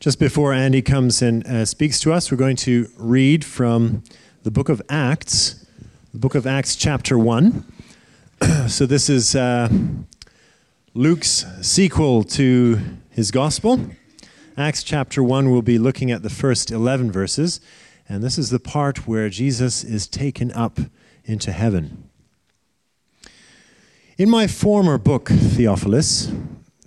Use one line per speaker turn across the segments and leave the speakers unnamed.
Just before Andy comes and uh, speaks to us, we're going to read from the book of Acts, the book of Acts, chapter 1. so, this is uh, Luke's sequel to his gospel. Acts chapter 1, we'll be looking at the first 11 verses, and this is the part where Jesus is taken up into heaven. In my former book, Theophilus,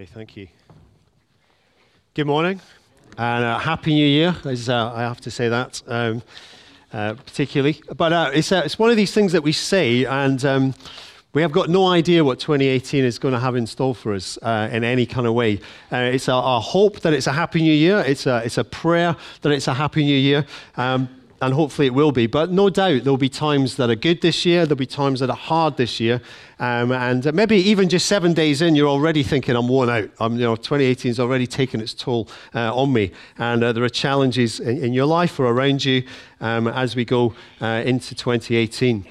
Okay, thank you. Good morning and uh, Happy New Year. As, uh, I have to say that um, uh, particularly. But uh, it's, uh, it's one of these things that we say, and um, we have got no idea what 2018 is going to have in store for us uh, in any kind of way. it's our, our, hope that it's a Happy New Year, it's a, it's a prayer that it's a Happy New Year. Um, and hopefully it will be. But no doubt there'll be times that are good this year, there'll be times that are hard this year. Um, and maybe even just seven days in, you're already thinking, I'm worn out. I'm, you know, 2018 has already taken its toll uh, on me. And uh, there are challenges in, in, your life or around you um, as we go uh, into 2018.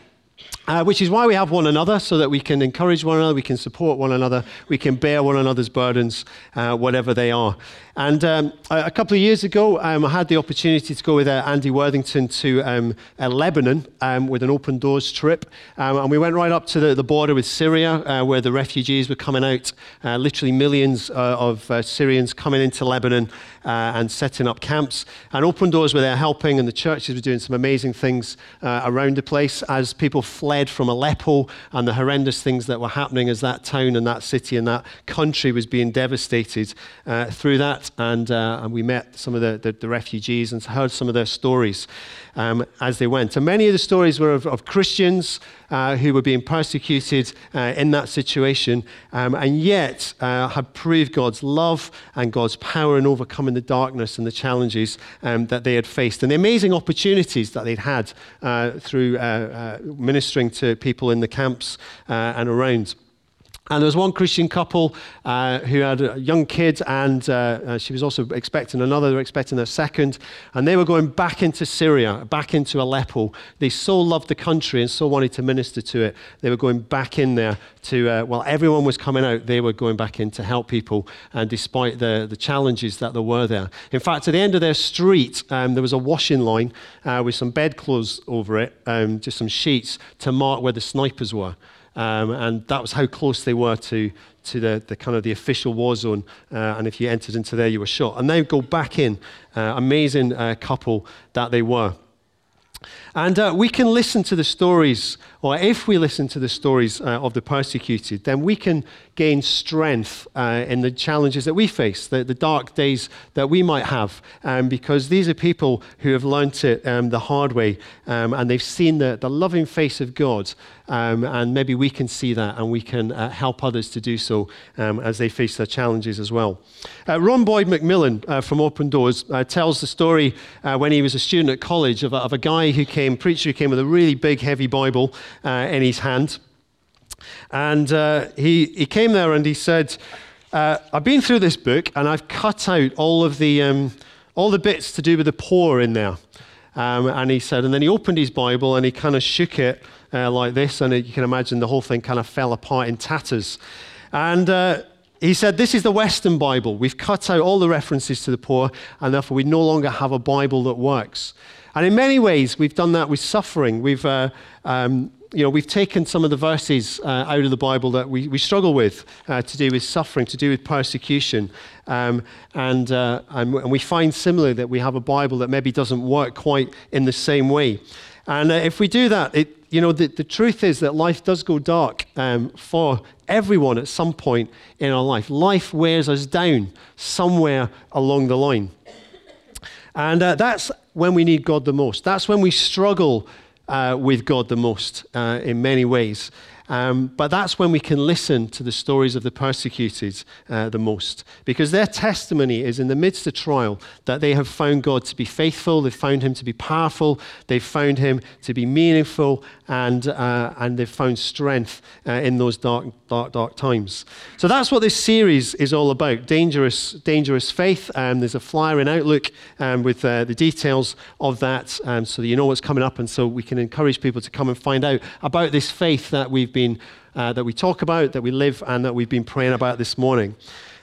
Uh, which is why we have one another, so that we can encourage one another, we can support one another, we can bear one another's burdens, uh, whatever they are. And um, a couple of years ago, um, I had the opportunity to go with uh, Andy Worthington to um, uh, Lebanon um, with an open doors trip. Um, and we went right up to the, the border with Syria, uh, where the refugees were coming out, uh, literally millions of Syrians coming into Lebanon and setting up camps. And Open Doors were there helping, and the churches were doing some amazing things around the place as people fled from Aleppo and the horrendous things that were happening as that town and that city and that country was being devastated through that and, uh, and we met some of the, the, the, refugees and heard some of their stories um, as they went. And many of the stories were of, of Christians uh, who were being persecuted uh, in that situation, um, and yet uh, had proved God's love and God's power in overcoming the darkness and the challenges um, that they had faced, and the amazing opportunities that they'd had uh, through uh, ministering to people in the camps and around. And there was one Christian couple uh, who had a young kid, and uh, uh, she was also expecting another, they were expecting a second. And they were going back into Syria, back into Aleppo. They so loved the country and so wanted to minister to it. They were going back in there to, uh, well, everyone was coming out, they were going back in to help people, and despite the, the challenges that there were there. In fact, at the end of their street, um, there was a washing line uh, with some bedclothes over it, um, just some sheets to mark where the snipers were. Um, and that was how close they were to, to the, the kind of the official war zone. Uh, and if you entered into there, you were shot. And they go back in. Uh, amazing uh, couple that they were. And uh, we can listen to the stories, or if we listen to the stories uh, of the persecuted, then we can gain strength uh, in the challenges that we face, the, the dark days that we might have, um, because these are people who have learnt it um, the hard way um, and they've seen the, the loving face of God. Um, and maybe we can see that and we can uh, help others to do so um, as they face their challenges as well. Uh, Ron Boyd MacMillan uh, from Open Doors tells the story when he was a student at college of a, of a guy who came, preacher who came with a really big, heavy Bible in his hand. And uh, he, he came there and he said, uh, I've been through this book and I've cut out all of the, um, all the bits to do with the poor in there. Um, and he said, and then he opened his Bible and he kind of shook it uh, like this, and you can imagine the whole thing kind of fell apart in tatters. And uh, he said, This is the Western Bible. We've cut out all the references to the poor, and therefore we no longer have a Bible that works. And in many ways, we've done that with suffering. We've uh, um, you know, we've taken some of the verses uh, out of the Bible that we, we struggle with uh, to do with suffering, to do with persecution. Um, and, uh, and, and, we find similarly that we have a Bible that maybe doesn't work quite in the same way. And uh, if we do that, it, you know, the, the truth is that life does go dark um, for everyone at some point in our life. Life wears us down somewhere along the line. And uh, that's when we need God the most. That's when we struggle uh, with God the most uh, in many ways. Um, but that's when we can listen to the stories of the persecuted uh, the most. Because their testimony is in the midst of trial that they have found God to be faithful, they've found Him to be powerful, they've found Him to be meaningful, and, uh, and they've found strength uh, in those dark, dark, dark times. So that's what this series is all about dangerous, dangerous faith. Um, there's a flyer in Outlook um, with uh, the details of that um, so that you know what's coming up, and so we can encourage people to come and find out about this faith that we've been been, uh, that we talk about, that we live, and that we've been praying about this morning.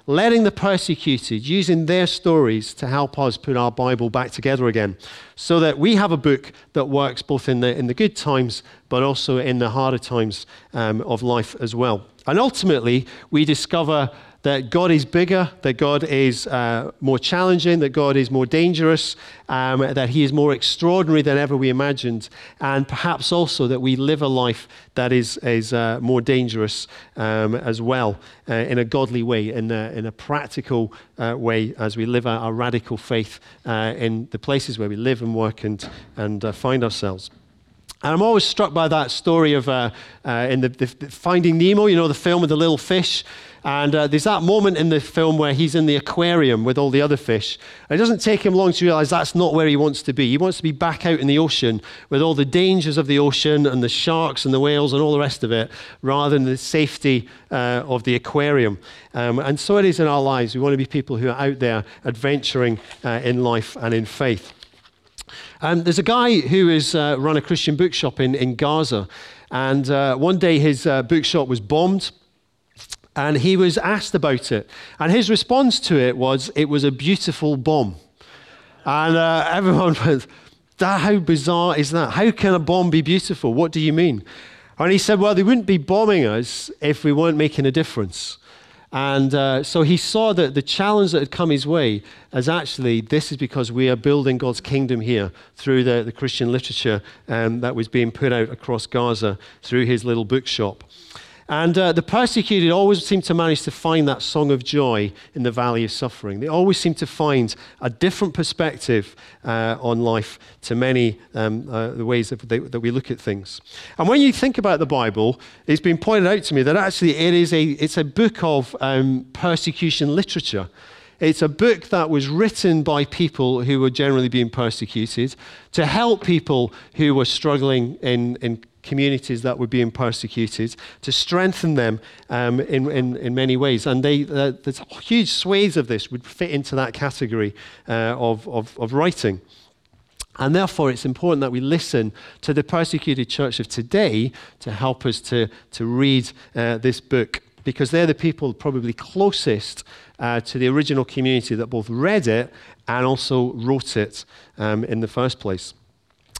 Letting the persecuted, using their stories to help us put our Bible back together again, so that we have a book that works both in the, in the good times, but also in the harder times um, of life as well. And ultimately, we discover that God is bigger, that God is uh, more challenging, that God is more dangerous, um, that He is more extraordinary than ever we imagined, and perhaps also that we live a life that is, is uh, more dangerous um, as well uh, in a godly way, in a, in a practical uh, way, as we live our, our radical faith uh, in the places where we live and work and, and uh, find ourselves. And I'm always struck by that story of in the, the, Finding Nemo, you know, the film with the little fish. And uh, there's that moment in the film where he's in the aquarium with all the other fish. And it doesn't take him long to realize that's not where he wants to be. He wants to be back out in the ocean with all the dangers of the ocean and the sharks and the whales and all the rest of it, rather than the safety uh, of the aquarium. Um, and so it is in our lives. We want to be people who are out there adventuring uh, in life and in faith. Um, there's a guy who has uh, run a Christian bookshop in, in Gaza, and uh, one day his uh, bookshop was bombed, and he was asked about it. And his response to it was, It was a beautiful bomb. And uh, everyone went, How bizarre is that? How can a bomb be beautiful? What do you mean? And he said, Well, they wouldn't be bombing us if we weren't making a difference. And uh, so he saw that the challenge that had come his way as actually this is because we are building God's kingdom here through the, the Christian literature um, that was being put out across Gaza through his little bookshop. And uh, the persecuted always seem to manage to find that song of joy in the valley of suffering. They always seem to find a different perspective uh, on life to many um, uh, the ways that, they, that, we look at things. And when you think about the Bible, it's been pointed out to me that actually it is a, it's a book of um, persecution literature. It's a book that was written by people who were generally being persecuted to help people who were struggling in, in communities that were being persecuted, to strengthen them um, in, in, in, many ways. And they, uh, there's huge swathes of this would fit into that category uh, of, of, of writing. And therefore, it's important that we listen to the persecuted church of today to help us to, to read uh, this book, because they're the people probably closest uh, to the original community that both read it and also wrote it um, in the first place.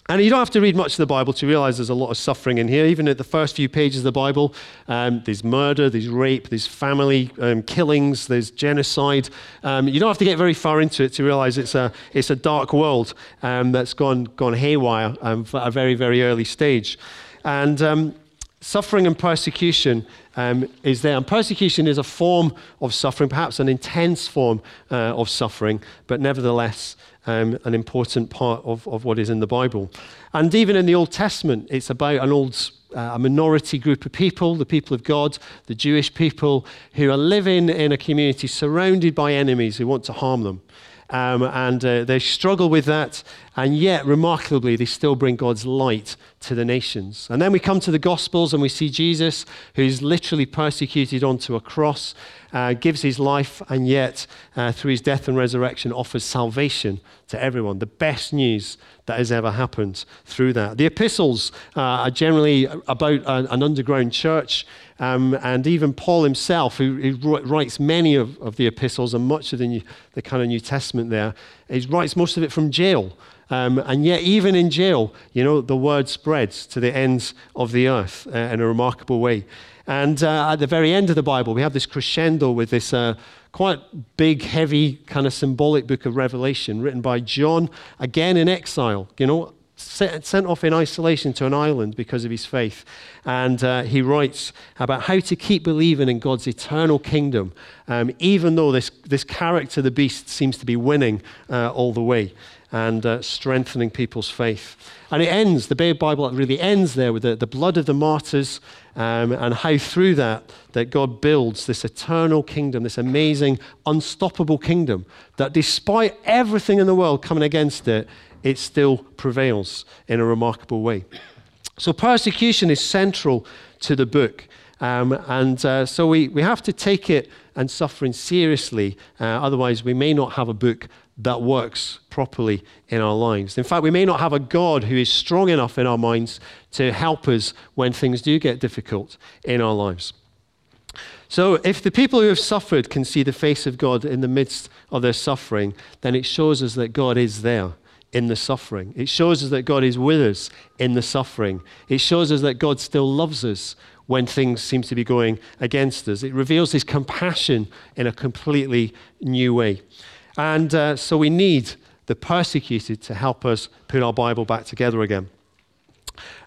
And you don't have to read much of the Bible to realize there's a lot of suffering in here. Even at the first few pages of the Bible, um, there's murder, there's rape, there's family um, killings, there's genocide. Um, you don't have to get very far into it to realize it's a, it's a dark world um, that's gone, gone haywire um, at a very, very early stage. And um, suffering and persecution um, is there. And persecution is a form of suffering, perhaps an intense form uh, of suffering, but nevertheless um, an important part of, of what is in the Bible. And even in the Old Testament, it's about an old uh, a minority group of people, the people of God, the Jewish people, who are living in a community surrounded by enemies who want to harm them. Um, and uh, they struggle with that, and yet, remarkably, they still bring God's light to the nations. And then we come to the Gospels and we see Jesus, who's literally persecuted onto a cross, uh, gives his life, and yet, uh, through his death and resurrection, offers salvation to everyone. The best news that has ever happened through that. The epistles uh, are generally about an, an underground church. Um, and even Paul himself, who, who, writes many of, of the epistles and much of the, new, the kind of New Testament there, he writes most of it from jail. Um, and yet, even in jail, you know, the word spreads to the ends of the earth uh, in a remarkable way. And uh, at the very end of the Bible, we have this crescendo with this uh, quite big, heavy, kind of symbolic book of Revelation written by John, again in exile, you know, sent off in isolation to an island because of his faith. And uh, he writes about how to keep believing in God's eternal kingdom, um, even though this, this character, the beast, seems to be winning uh, all the way and uh, strengthening people's faith. And it ends, the Bible really ends there with the, the blood of the martyrs um, and how through that, that God builds this eternal kingdom, this amazing, unstoppable kingdom that despite everything in the world coming against it, it still prevails in a remarkable way. So persecution is central to the book. Um, and uh, so we, we have to take it and suffering seriously. Uh, otherwise, we may not have a book that works properly in our lives. In fact, we may not have a God who is strong enough in our minds to help us when things do get difficult in our lives. So, if the people who have suffered can see the face of God in the midst of their suffering, then it shows us that God is there in the suffering. It shows us that God is with us in the suffering. It shows us that God still loves us when things seem to be going against us. It reveals his compassion in a completely new way. And uh, so we need the persecuted to help us put our Bible back together again.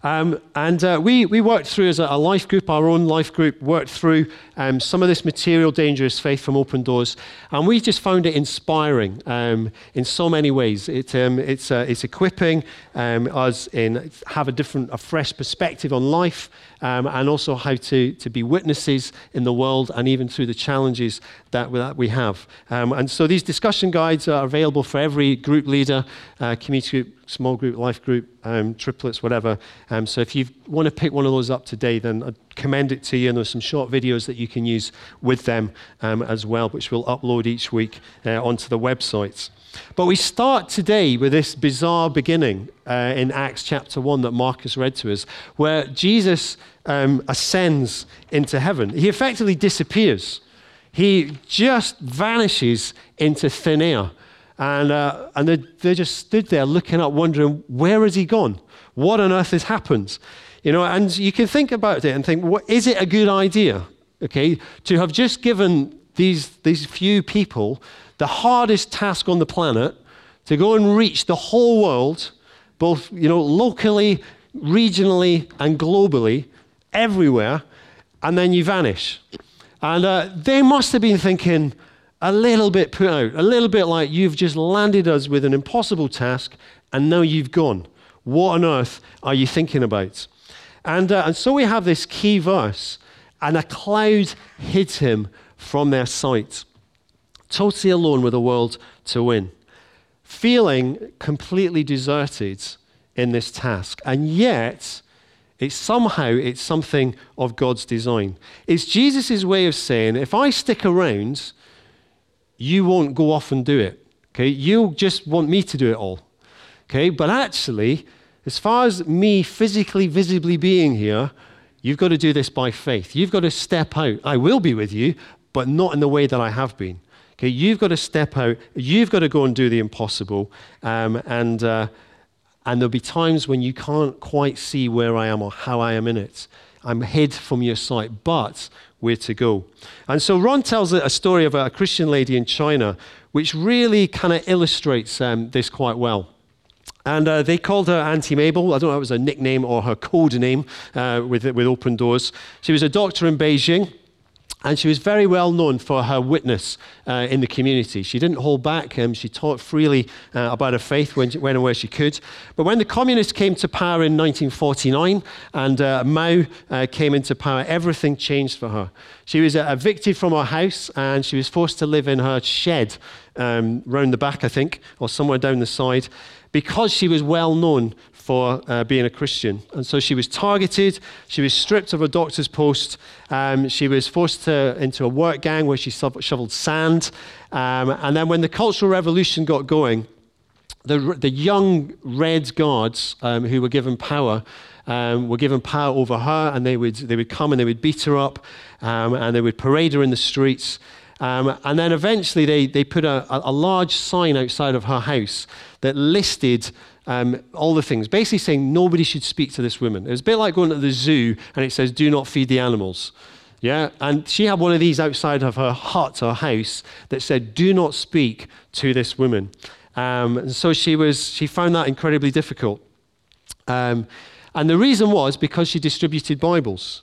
Um, and uh, we, we worked through, as a, life group, our own life group, worked through um, some of this material, dangerous faith from Open Doors. And we just found it inspiring um, in so many ways. It, um, it's, uh, it's equipping um, us in have a different, a fresh perspective on life um, and also how to, to be witnesses in the world and even through the challenges that, that we have. and so these discussion guides are available for every group leader, uh, community group, small group, life group, um, triplets, whatever. Um, so if you want to pick one of those up today, then I'd commend it to you. And there's some short videos that you can use with them um, as well, which we'll upload each week uh, onto the websites. But we start today with this bizarre beginning uh, in Acts chapter 1 that Marcus read to us, where Jesus um, ascends into heaven. He effectively disappears, he just vanishes into thin air. And, uh, and they, they just stood there looking up, wondering, where has he gone? What on earth has happened? You know, and you can think about it and think, is it a good idea, okay, to have just given these, these few people the hardest task on the planet to go and reach the whole world, both, you know, locally, regionally, and globally, everywhere, and then you vanish. And uh, they must have been thinking, a little bit put out, a little bit like you've just landed us with an impossible task and now you've gone. What on earth are you thinking about? And, uh, and so we have this key verse, and a cloud hid him from their sight, totally alone with a world to win, feeling completely deserted in this task. And yet, it's somehow it's something of God's design. It's Jesus' way of saying, if I stick around, you won't go off and do it. Okay? you'll just want me to do it all. Okay? But actually, as far as me physically, visibly being here, you've got to do this by faith. You've got to step out. I will be with you, but not in the way that I have been. Okay? You've got to step out. You've got to go and do the impossible. Um, and, uh, And there'll be times when you can't quite see where I am or how I am in it. I'm hid from your sight, but we're to go. And so Ron tells a story about a Christian lady in China, which really kind of illustrates um, this quite well. And uh, they called her Auntie Mabel. I don't know if it was a nickname or her code name uh, with, with Open Doors. She was a doctor in Beijing. And she was very well known for her witness uh, in the community. She didn't hold back. Um, she taught freely uh, about her faith when, when and where she could. But when the communists came to power in 1949 and uh, Mao uh, came into power, everything changed for her. She was evicted from her house and she was forced to live in her shed um, round the back, I think, or somewhere down the side because she was well known for uh, being a Christian. And so she was targeted, she was stripped of her doctor's post, um, she was forced to, into a work gang where she shoveled sand. Um, and then when the Cultural Revolution got going, the, the young Red Guards um, who were given power um, were given power over her, and they would, they would come and they would beat her up, um, and they would parade her in the streets. Um, and then eventually they, they put a, a, large sign outside of her house that listed um, all the things, basically saying nobody should speak to this woman. It was a bit like going to the zoo and it says, do not feed the animals. Yeah, and she had one of these outside of her hut or house that said, do not speak to this woman. Um, and so she, was, she found that incredibly difficult. Um, and the reason was because she distributed Bibles.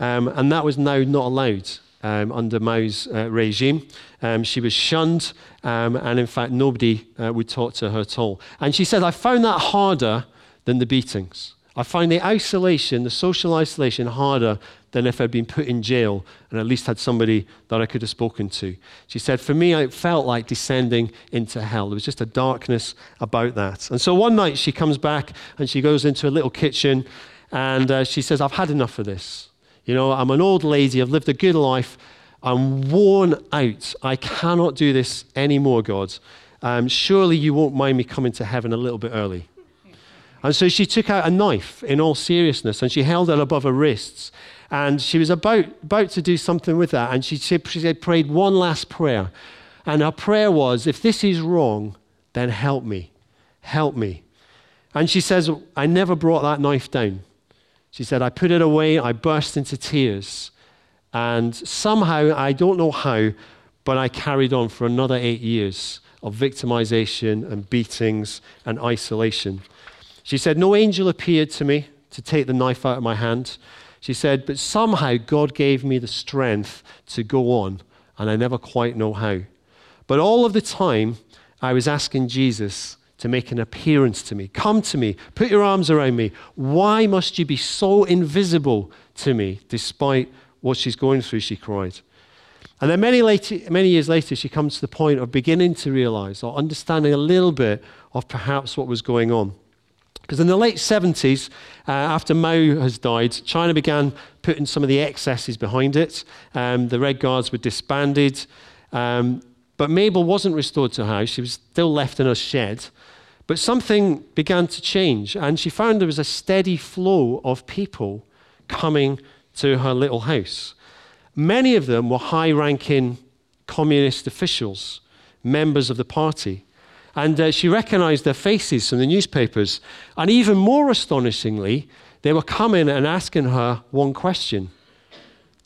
Um, and that was now not allowed um, under Mao's uh, regime. Um, she was shunned, um, and in fact, nobody uh, would talk to her at all. And she said, I found that harder than the beatings. I find the isolation, the social isolation, harder than if I'd been put in jail and at least had somebody that I could have spoken to. She said, For me, it felt like descending into hell. There was just a darkness about that. And so one night she comes back and she goes into a little kitchen and uh, she says, I've had enough of this. You know, I'm an old lady, I've lived a good life, I'm worn out. I cannot do this anymore, God. Um, surely you won't mind me coming to heaven a little bit early. And so she took out a knife in all seriousness and she held it above her wrists. And she was about, about to do something with that. And she, she, she prayed one last prayer. And her prayer was, If this is wrong, then help me. Help me. And she says, I never brought that knife down. She said, I put it away, I burst into tears. And somehow, I don't know how, but I carried on for another eight years of victimization and beatings and isolation. She said, No angel appeared to me to take the knife out of my hand. She said, But somehow God gave me the strength to go on, and I never quite know how. But all of the time, I was asking Jesus, to make an appearance to me. Come to me, put your arms around me. Why must you be so invisible to me despite what she's going through? She cried. And then many, later, many years later, she comes to the point of beginning to realize or understanding a little bit of perhaps what was going on. Because in the late 70s, uh, after Mao has died, China began putting some of the excesses behind it. Um, the Red Guards were disbanded. Um, but Mabel wasn't restored to her house. She was still left in her shed. But something began to change, and she found there was a steady flow of people coming to her little house. Many of them were high ranking communist officials, members of the party. And uh, she recognized their faces from the newspapers. And even more astonishingly, they were coming and asking her one question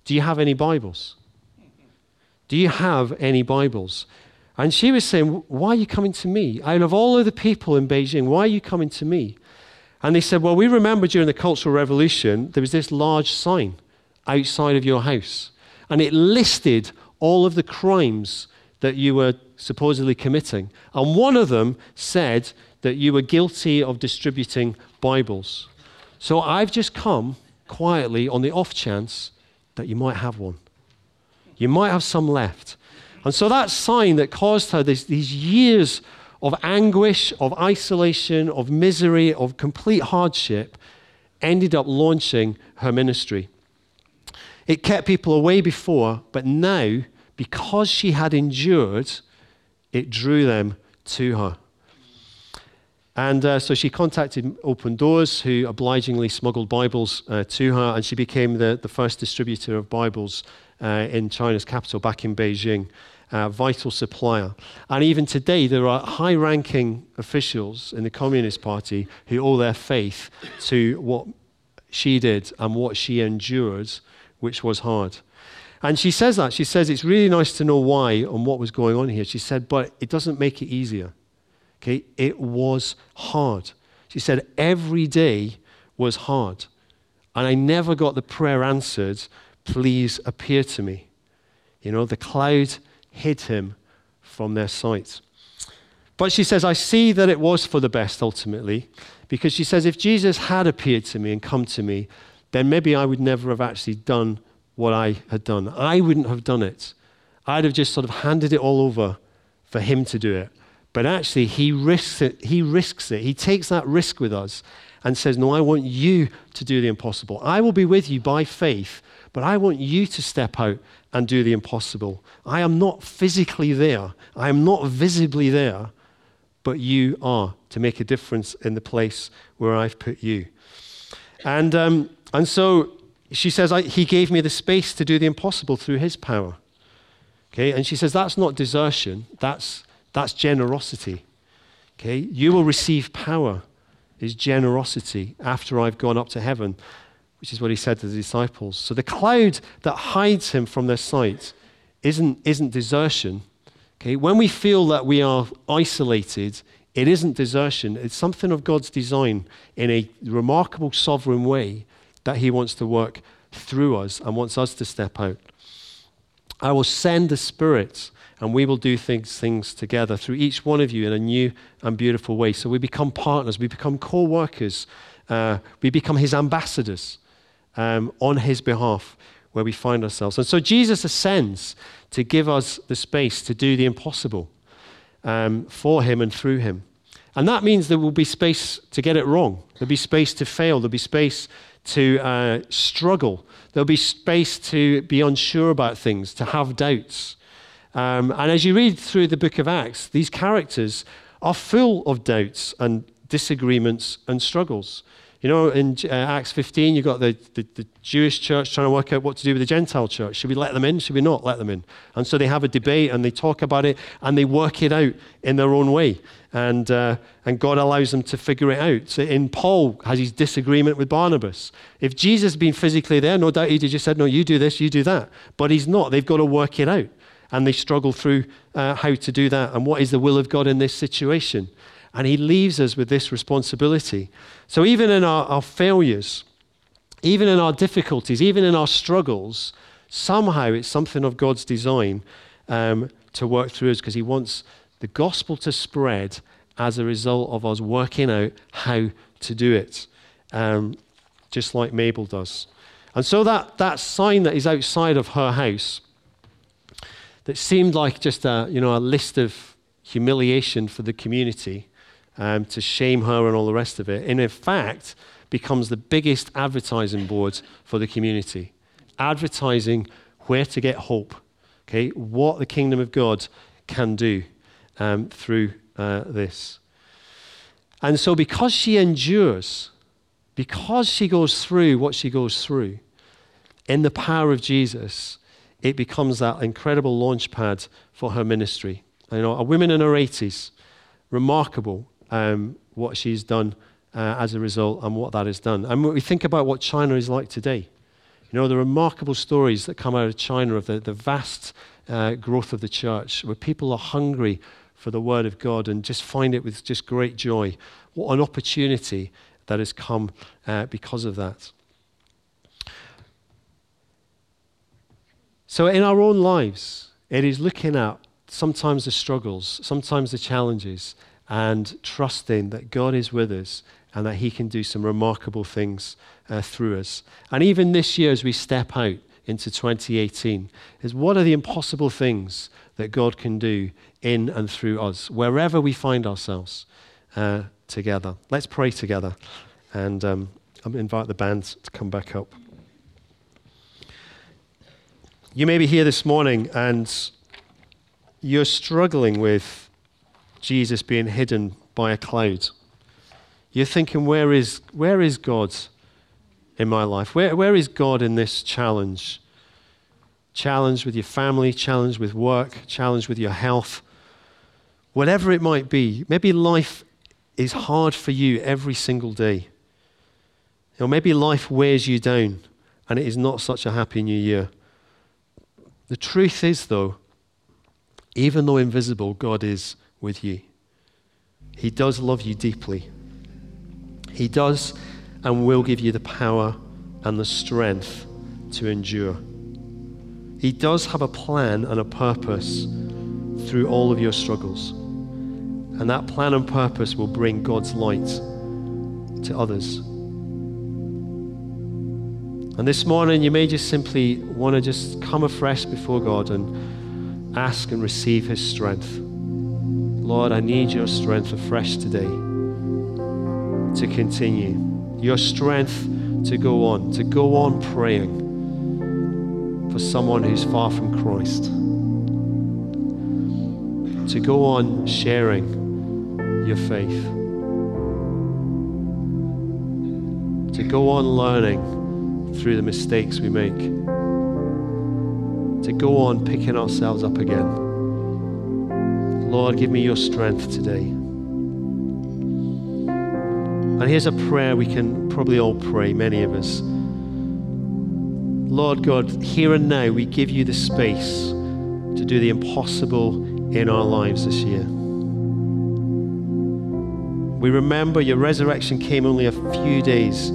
Do you have any Bibles? Do you have any Bibles? And she was saying, Why are you coming to me? Out of all of the people in Beijing, why are you coming to me? And they said, Well, we remember during the Cultural Revolution, there was this large sign outside of your house. And it listed all of the crimes that you were supposedly committing. And one of them said that you were guilty of distributing Bibles. So I've just come quietly on the off chance that you might have one. You might have some left. And so that sign that caused her this, these years of anguish, of isolation, of misery, of complete hardship, ended up launching her ministry. It kept people away before, but now, because she had endured, it drew them to her. And uh, so she contacted Open Doors, who obligingly smuggled Bibles uh, to her, and she became the, the first distributor of Bibles uh, in China's capital back in Beijing. uh, vital supplier. And even today, there are high ranking officials in the Communist Party who owe their faith to what she did and what she endured, which was hard. And she says that. She says it's really nice to know why and what was going on here. She said, but it doesn't make it easier. Okay? It was hard. She said, every day was hard. And I never got the prayer answered, please appear to me. You know, the cloud hid him from their sight. But she says, I see that it was for the best ultimately, because she says, if Jesus had appeared to me and come to me, then maybe I would never have actually done what I had done. I wouldn't have done it. I'd have just sort of handed it all over for him to do it. But actually, he risks it. He risks it. He takes that risk with us and says, No, I want you to do the impossible. I will be with you by faith, but I want you to step out and do the impossible. I am not physically there, I am not visibly there, but you are to make a difference in the place where I've put you. And, um, and so she says, He gave me the space to do the impossible through His power. Okay, and she says, That's not desertion, that's, that's generosity. Okay, you will receive power, is generosity after I've gone up to heaven, which is what He said to the disciples. So the cloud that hides Him from their sight isn't, isn't desertion. Okay, when we feel that we are isolated, it isn't desertion. It's something of God's design in a remarkable sovereign way that He wants to work through us and wants us to step out. I will send the Spirit and we will do things, things together through each one of you in a new and beautiful way. So we become partners, we become co workers, uh, we become His ambassadors um, on His behalf where we find ourselves. And so Jesus ascends to give us the space to do the impossible um, for Him and through Him. And that means there will be space to get it wrong. There'll be space to fail. There'll be space to uh, struggle. There'll be space to be unsure about things, to have doubts. Um, and as you read through the book of Acts, these characters are full of doubts and disagreements and struggles. You know, in uh, Acts 15, you've got the, the, the, Jewish church trying to work out what to do with the Gentile church. Should we let them in? Should we not let them in? And so they have a debate and they talk about it and they work it out in their own way. And, uh, and God allows them to figure it out. So in Paul has his disagreement with Barnabas. If Jesus had been physically there, no doubt he'd have just said, no, you do this, you do that. But he's not. They've got to work it out. And they struggle through uh, how to do that and what is the will of God in this situation. And he leaves us with this responsibility. So even in our, our failures, even in our difficulties, even in our struggles, somehow it's something of God's design um, to work through us because he wants the gospel to spread as a result of us working out how to do it, um, just like Mabel does. And so that, that sign that is outside of her house, that seemed like just a, you know, a list of humiliation for the community, um, to shame her and all the rest of it, and in fact becomes the biggest advertising board for the community. Advertising where to get hope, okay, what the kingdom of God can do um, through uh, this. And so, because she endures, because she goes through what she goes through, in the power of Jesus, it becomes that incredible launch pad for her ministry. You know, a woman in her 80s, remarkable um, what she's done uh, as a result and what that has done. And when we think about what China is like today. You know, the remarkable stories that come out of China of the, the vast uh, growth of the church, where people are hungry for the word of God and just find it with just great joy. What an opportunity that has come uh, because of that. So, in our own lives, it is looking at sometimes the struggles, sometimes the challenges, and trusting that God is with us and that He can do some remarkable things uh, through us. And even this year, as we step out into 2018, is what are the impossible things that God can do in and through us, wherever we find ourselves uh, together. Let's pray together, and um, I'm invite the band to come back up. You may be here this morning and you're struggling with Jesus being hidden by a cloud. You're thinking, where is, where is God in my life? Where, where is God in this challenge? challenged with your family, challenged with work, challenged with your health, whatever it might be. Maybe life is hard for you every single day. Or maybe life wears you down and it is not such a happy new year. The truth is, though, even though invisible, God is with you. He does love you deeply. He does and will give you the power and the strength to endure. He does have a plan and a purpose through all of your struggles. And that plan and purpose will bring God's light to others. And this morning, you may just simply want to just come afresh before God and ask and receive His strength. Lord, I need your strength afresh today to continue, your strength to go on, to go on praying for someone who's far from Christ. To go on sharing your faith. To go on learning through the mistakes we make. To go on picking ourselves up again. Lord, give me your strength today. And here's a prayer we can probably all pray, many of us. Lord God, here and now we give you the space to do the impossible in our lives this year. We remember your resurrection came only a few days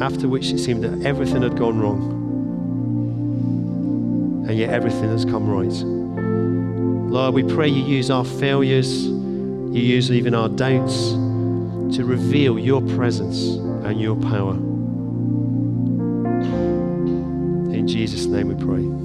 after which it seemed that everything had gone wrong. And yet everything has come right. Lord, we pray you use our failures, you use even our doubts to reveal your presence and your power. In Jesus' name we pray.